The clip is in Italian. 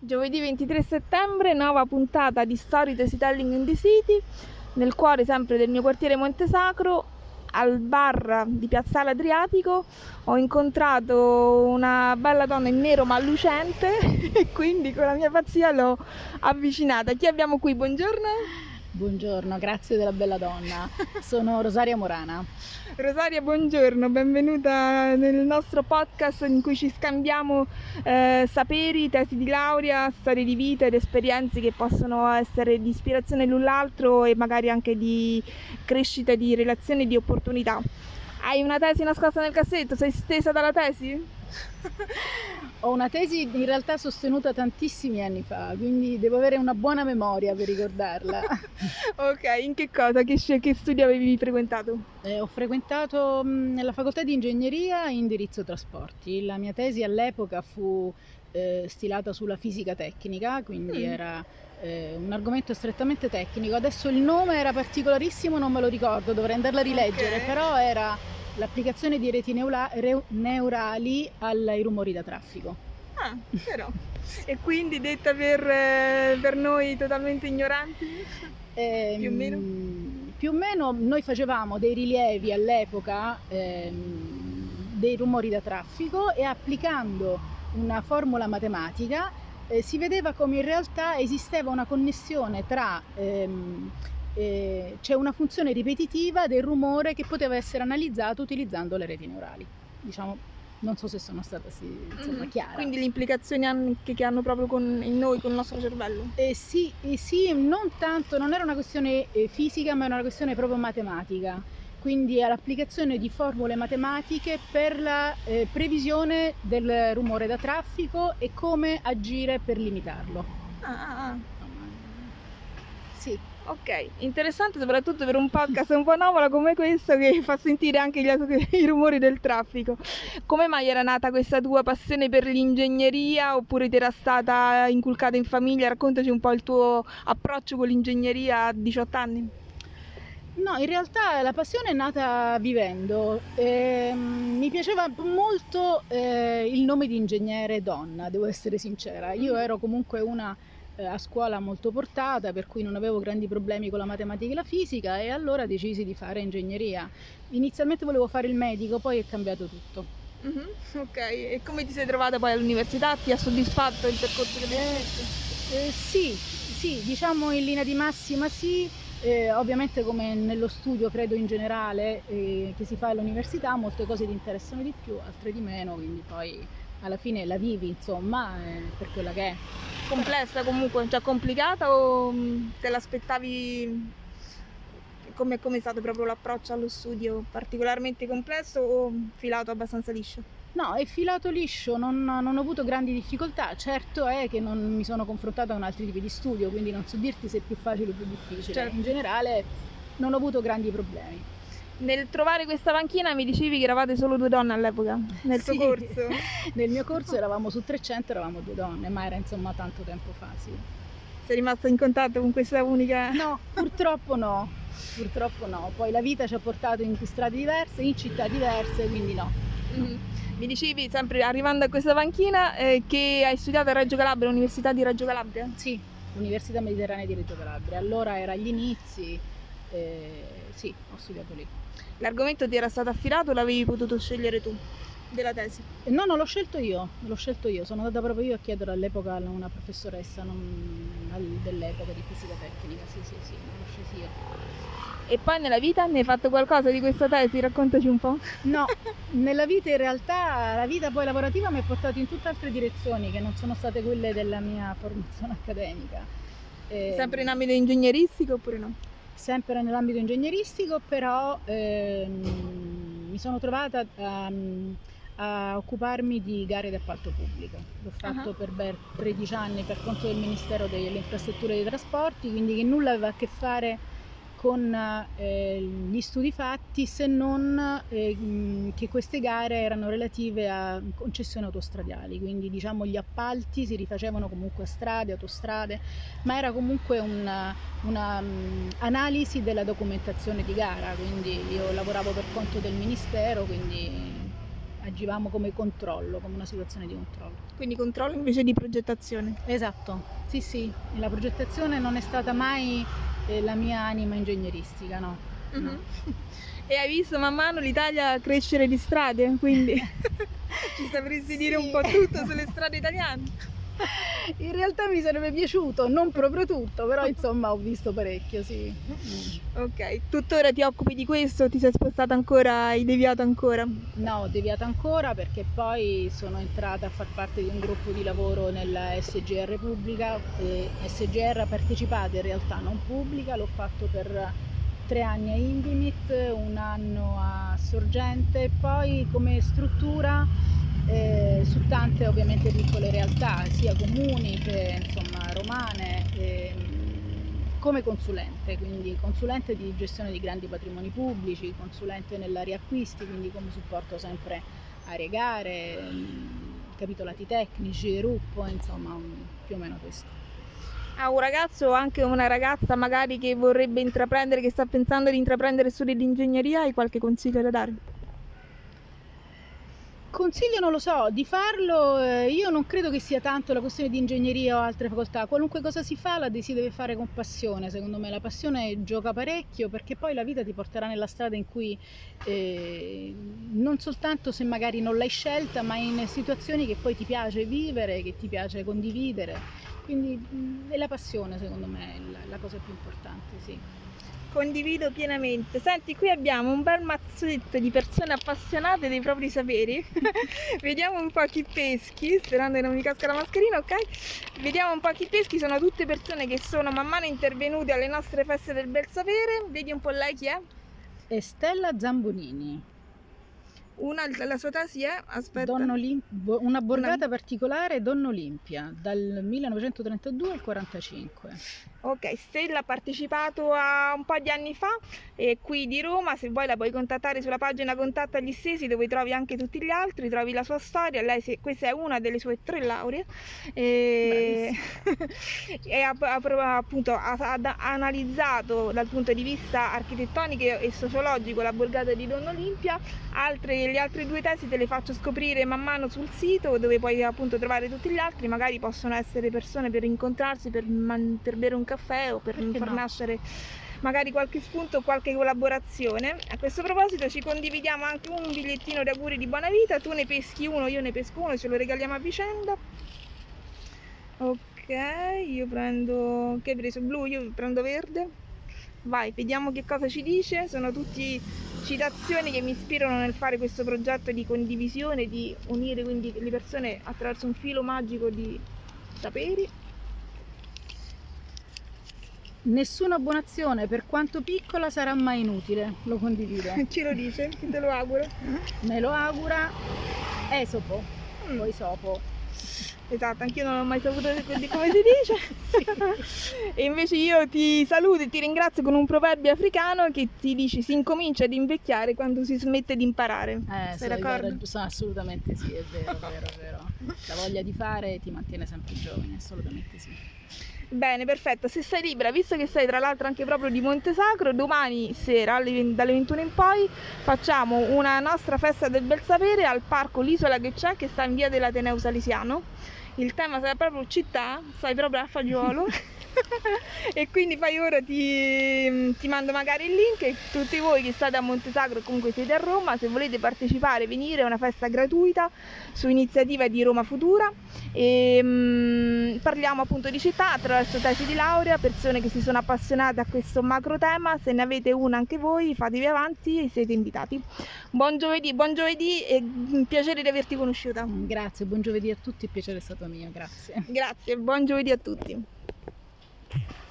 Giovedì 23 settembre, nuova puntata di Story Storytelling in the City, nel cuore sempre del mio quartiere Montesacro, al bar di Piazzale Adriatico. Ho incontrato una bella donna in nero ma lucente e quindi con la mia pazzia l'ho avvicinata. Chi abbiamo qui? Buongiorno. Buongiorno, grazie della bella donna. Sono Rosaria Morana. Rosaria, buongiorno, benvenuta nel nostro podcast in cui ci scambiamo eh, saperi, tesi di laurea, storie di vita ed esperienze che possono essere di ispirazione l'un l'altro e magari anche di crescita di relazioni e di opportunità. Hai una tesi nascosta nel cassetto? Sei stesa dalla tesi? Ho una tesi in realtà sostenuta tantissimi anni fa, quindi devo avere una buona memoria per ricordarla. ok, in che cosa? Che, che studio avevi frequentato? Eh, ho frequentato mh, la facoltà di ingegneria indirizzo trasporti. La mia tesi all'epoca fu eh, stilata sulla fisica tecnica, quindi mm. era eh, un argomento strettamente tecnico. Adesso il nome era particolarissimo, non me lo ricordo, dovrei andarla a rileggere, okay. però era l'applicazione di reti neula- re- neurali ai rumori da traffico. Ah, però. e quindi detta per, eh, per noi totalmente ignoranti? Eh, più o meno? Più o meno noi facevamo dei rilievi all'epoca ehm, dei rumori da traffico e applicando una formula matematica eh, si vedeva come in realtà esisteva una connessione tra ehm, eh, c'è una funzione ripetitiva del rumore che poteva essere analizzato utilizzando le reti neurali. Diciamo, non so se sono stata sì, insomma, mm-hmm. chiara. Quindi le implicazioni anche che hanno proprio con noi, con il nostro cervello? Eh, sì, eh, sì, non tanto, non era una questione eh, fisica, ma era una questione proprio matematica. Quindi è l'applicazione di formule matematiche per la eh, previsione del rumore da traffico e come agire per limitarlo. Ah, ah, ah. Sì, Ok, interessante soprattutto per un podcast un po' anomalo come questo che fa sentire anche gli, i rumori del traffico. Come mai era nata questa tua passione per l'ingegneria oppure ti era stata inculcata in famiglia? Raccontaci un po' il tuo approccio con l'ingegneria a 18 anni. No, in realtà la passione è nata vivendo. Eh, mi piaceva molto eh, il nome di ingegnere donna, devo essere sincera. Io ero comunque una eh, a scuola molto portata, per cui non avevo grandi problemi con la matematica e la fisica e allora decisi di fare ingegneria. Inizialmente volevo fare il medico, poi è cambiato tutto. Mm-hmm, ok, e come ti sei trovata poi all'università? Ti ha soddisfatto il percorso che abbiamo fatto? Eh, sì, sì, diciamo in linea di massima sì. Eh, ovviamente come nello studio credo in generale eh, che si fa all'università molte cose ti interessano di più, altre di meno, quindi poi alla fine la vivi insomma eh, per quella che è. Complessa comunque, cioè complicata o mm, te l'aspettavi come, come è stato proprio l'approccio allo studio? Particolarmente complesso o filato abbastanza liscio? No, è filato liscio, non, non, ho avuto grandi difficoltà. Certo è che non mi sono confrontata con altri tipi di studio, quindi non so dirti se è più facile o più difficile. Certo. In generale non ho avuto grandi problemi. Nel trovare questa panchina mi dicevi che eravate solo due donne all'epoca, nel tuo corso? nel mio corso eravamo su 300, eravamo due donne, ma era insomma tanto tempo fa, sì. Sei rimasta in contatto con questa unica? No, purtroppo no, purtroppo no. Poi la vita ci ha portato in strade diverse, in città diverse, quindi no. Mm-hmm. Mi dicevi, sempre arrivando a questa panchina, eh, che hai studiato a Reggio Calabria, all'Università di Reggio Calabria? Sì, l'Università Mediterranea di Reggio Calabria. Allora era agli inizi, eh, sì, ho studiato lì. L'argomento ti era stato affidato o l'avevi potuto scegliere tu della tesi? No, no, l'ho scelto io, l'ho scelto io, sono andata proprio io a chiedere all'epoca a una professoressa non, dell'epoca di fisica tecnica, sì, sì, sì, l'ho scelto io. E poi nella vita ne hai fatto qualcosa di questa tesi? Raccontaci un po'. No, nella vita in realtà la vita poi lavorativa mi ha portato in tutte altre direzioni che non sono state quelle della mia formazione accademica. E... Sempre in ambito ingegneristico oppure no? Sempre nell'ambito ingegneristico, però ehm, mi sono trovata a, a, occuparmi di gare di appalto pubblico. L'ho fatto uh-huh. per ben 13 anni per conto del Ministero delle Infrastrutture e dei Trasporti, quindi che nulla aveva a che fare con eh, gli studi fatti se non eh, che queste gare erano relative a concessioni autostradiali, quindi diciamo gli appalti si rifacevano comunque a strade, autostrade, ma era comunque un'analisi um, della documentazione di gara, quindi io lavoravo per conto del Ministero, quindi agivamo come controllo, come una situazione di controllo. Quindi controllo invece di progettazione. Esatto, sì sì, la progettazione non è stata mai eh, la mia anima ingegneristica, no. Mhm. no. E hai visto man mano l'Italia crescere di strade, quindi ci sapresti dire un Sì. po' tutto sulle strade italiane. In realtà mi sarebbe piaciuto, non proprio tutto, però insomma ho visto parecchio, sì. Ok, tuttora ti occupi di questo? Ti sei spostata ancora? Hai deviato ancora? No, ho deviato ancora perché poi sono entrata a far parte di un gruppo di lavoro nella SGR pubblica, e SGR partecipata in realtà non pubblica, l'ho fatto per tre anni a Indimit, un anno a Sorgente e poi come struttura eh, su tante ovviamente piccole realtà, sia comuni che insomma romane. ehm, come consulente, quindi consulente di gestione di grandi patrimoni pubblici, consulente nell'area acquisti, quindi come supporto sempre aree gare, ehm, capitolati tecnici, RUP, insomma un- più o meno questo. A un ragazzo o anche una ragazza magari che vorrebbe intraprendere, che sta pensando di intraprendere studi di ingegneria, hai qualche consiglio da dare? Consiglio non lo so, di farlo eh, io non credo che sia tanto la questione di ingegneria o altre facoltà, qualunque cosa si fa la si deve fare con passione, secondo me. La passione gioca parecchio perché poi la vita ti porterà nella strada in cui eh, non soltanto se magari non l'hai scelta, ma in situazioni che poi ti piace vivere, che ti piace condividere, quindi è la passione secondo me è la, la cosa più importante, sì. Condivido pienamente. Senti, qui abbiamo un bel mazzetto di persone appassionate dei propri saperi. Vediamo un po' chi peschi, sperando che non mi casca la mascherina, ok? Vediamo un po' chi peschi, sono tutte persone che sono man mano intervenute alle nostre feste del bel sapere. Vedi un po' lei chi è? E Stella Zambonini, Una, la sua tesi è, aspetta, Donna Olim- bo- una borgata particolare Donna Olimpia dal 1932 al 45. Ok, Stella ha partecipato a un po' di anni fa e qui di Roma, se vuoi la puoi contattare sulla pagina Contatta gli Stesi dove trovi anche tutti gli altri, trovi la sua storia, lei si- questa è una delle sue tre lauree. E, e ha, ha appunto ha, ha analizzato dal punto di vista architettonico e sociologico la borgata di Donna Olimpia, altre, le altre due tesi te le faccio scoprire man mano sul sito dove puoi appunto trovare tutti gli altri, magari possono essere persone per incontrarsi, per, man- per bere un caffè o per Perché far no? nascere magari qualche spunto o qualche collaborazione. A questo proposito ci condividiamo anche un bigliettino di auguri di buona vita, tu ne peschi uno, io ne pesco uno, ce lo regaliamo a vicenda. Ok, io prendo... che hai preso? Blu, io prendo verde. Vai, vediamo che cosa ci dice. Sono tutti citazioni che mi ispirano nel fare questo progetto di condivisione, di unire quindi le persone attraverso un filo magico di saperi. Nessuna buona azione, per quanto piccola, sarà mai inutile. Lo condivido. Ci lo dice, chi te lo auguro. Me lo augura Esopo, Mm. poi Sopo. Esatto, anch'io non ho mai saputo di come si dice. e invece io ti saluto e ti ringrazio con un proverbio africano che ti dice si incomincia ad invecchiare quando si smette di imparare. Eh, Sei d'accordo? guarda, so- assolutamente sì, è vero, è vero, è vero. La voglia di fare ti mantiene sempre giovane, assolutamente sì. Bene, perfetto. Se sei libera, visto che sei tra l'altro anche proprio di Montesacro, domani sera dalle 21 in poi facciamo una nostra festa del bel sapere al parco L'Isola che c'è, che sta in via dell'Ateneo Salesiano. Il tema sarà proprio città, stai proprio a fagiolo. e quindi poi ora ti, ti mando magari il link e tutti voi che state a Montesacro o comunque siete a Roma, se volete partecipare, venire, è una festa gratuita su iniziativa di Roma Futura e mm, parliamo appunto di città attraverso tesi di laurea, persone che si sono appassionate a questo macro tema, se ne avete una anche voi fatevi avanti e siete invitati. Buon giovedì, buon giovedì e mm, piacere di averti conosciuta. Grazie, buon giovedì a tutti, il piacere è stato mio, grazie. Grazie, buon giovedì a tutti. Yeah.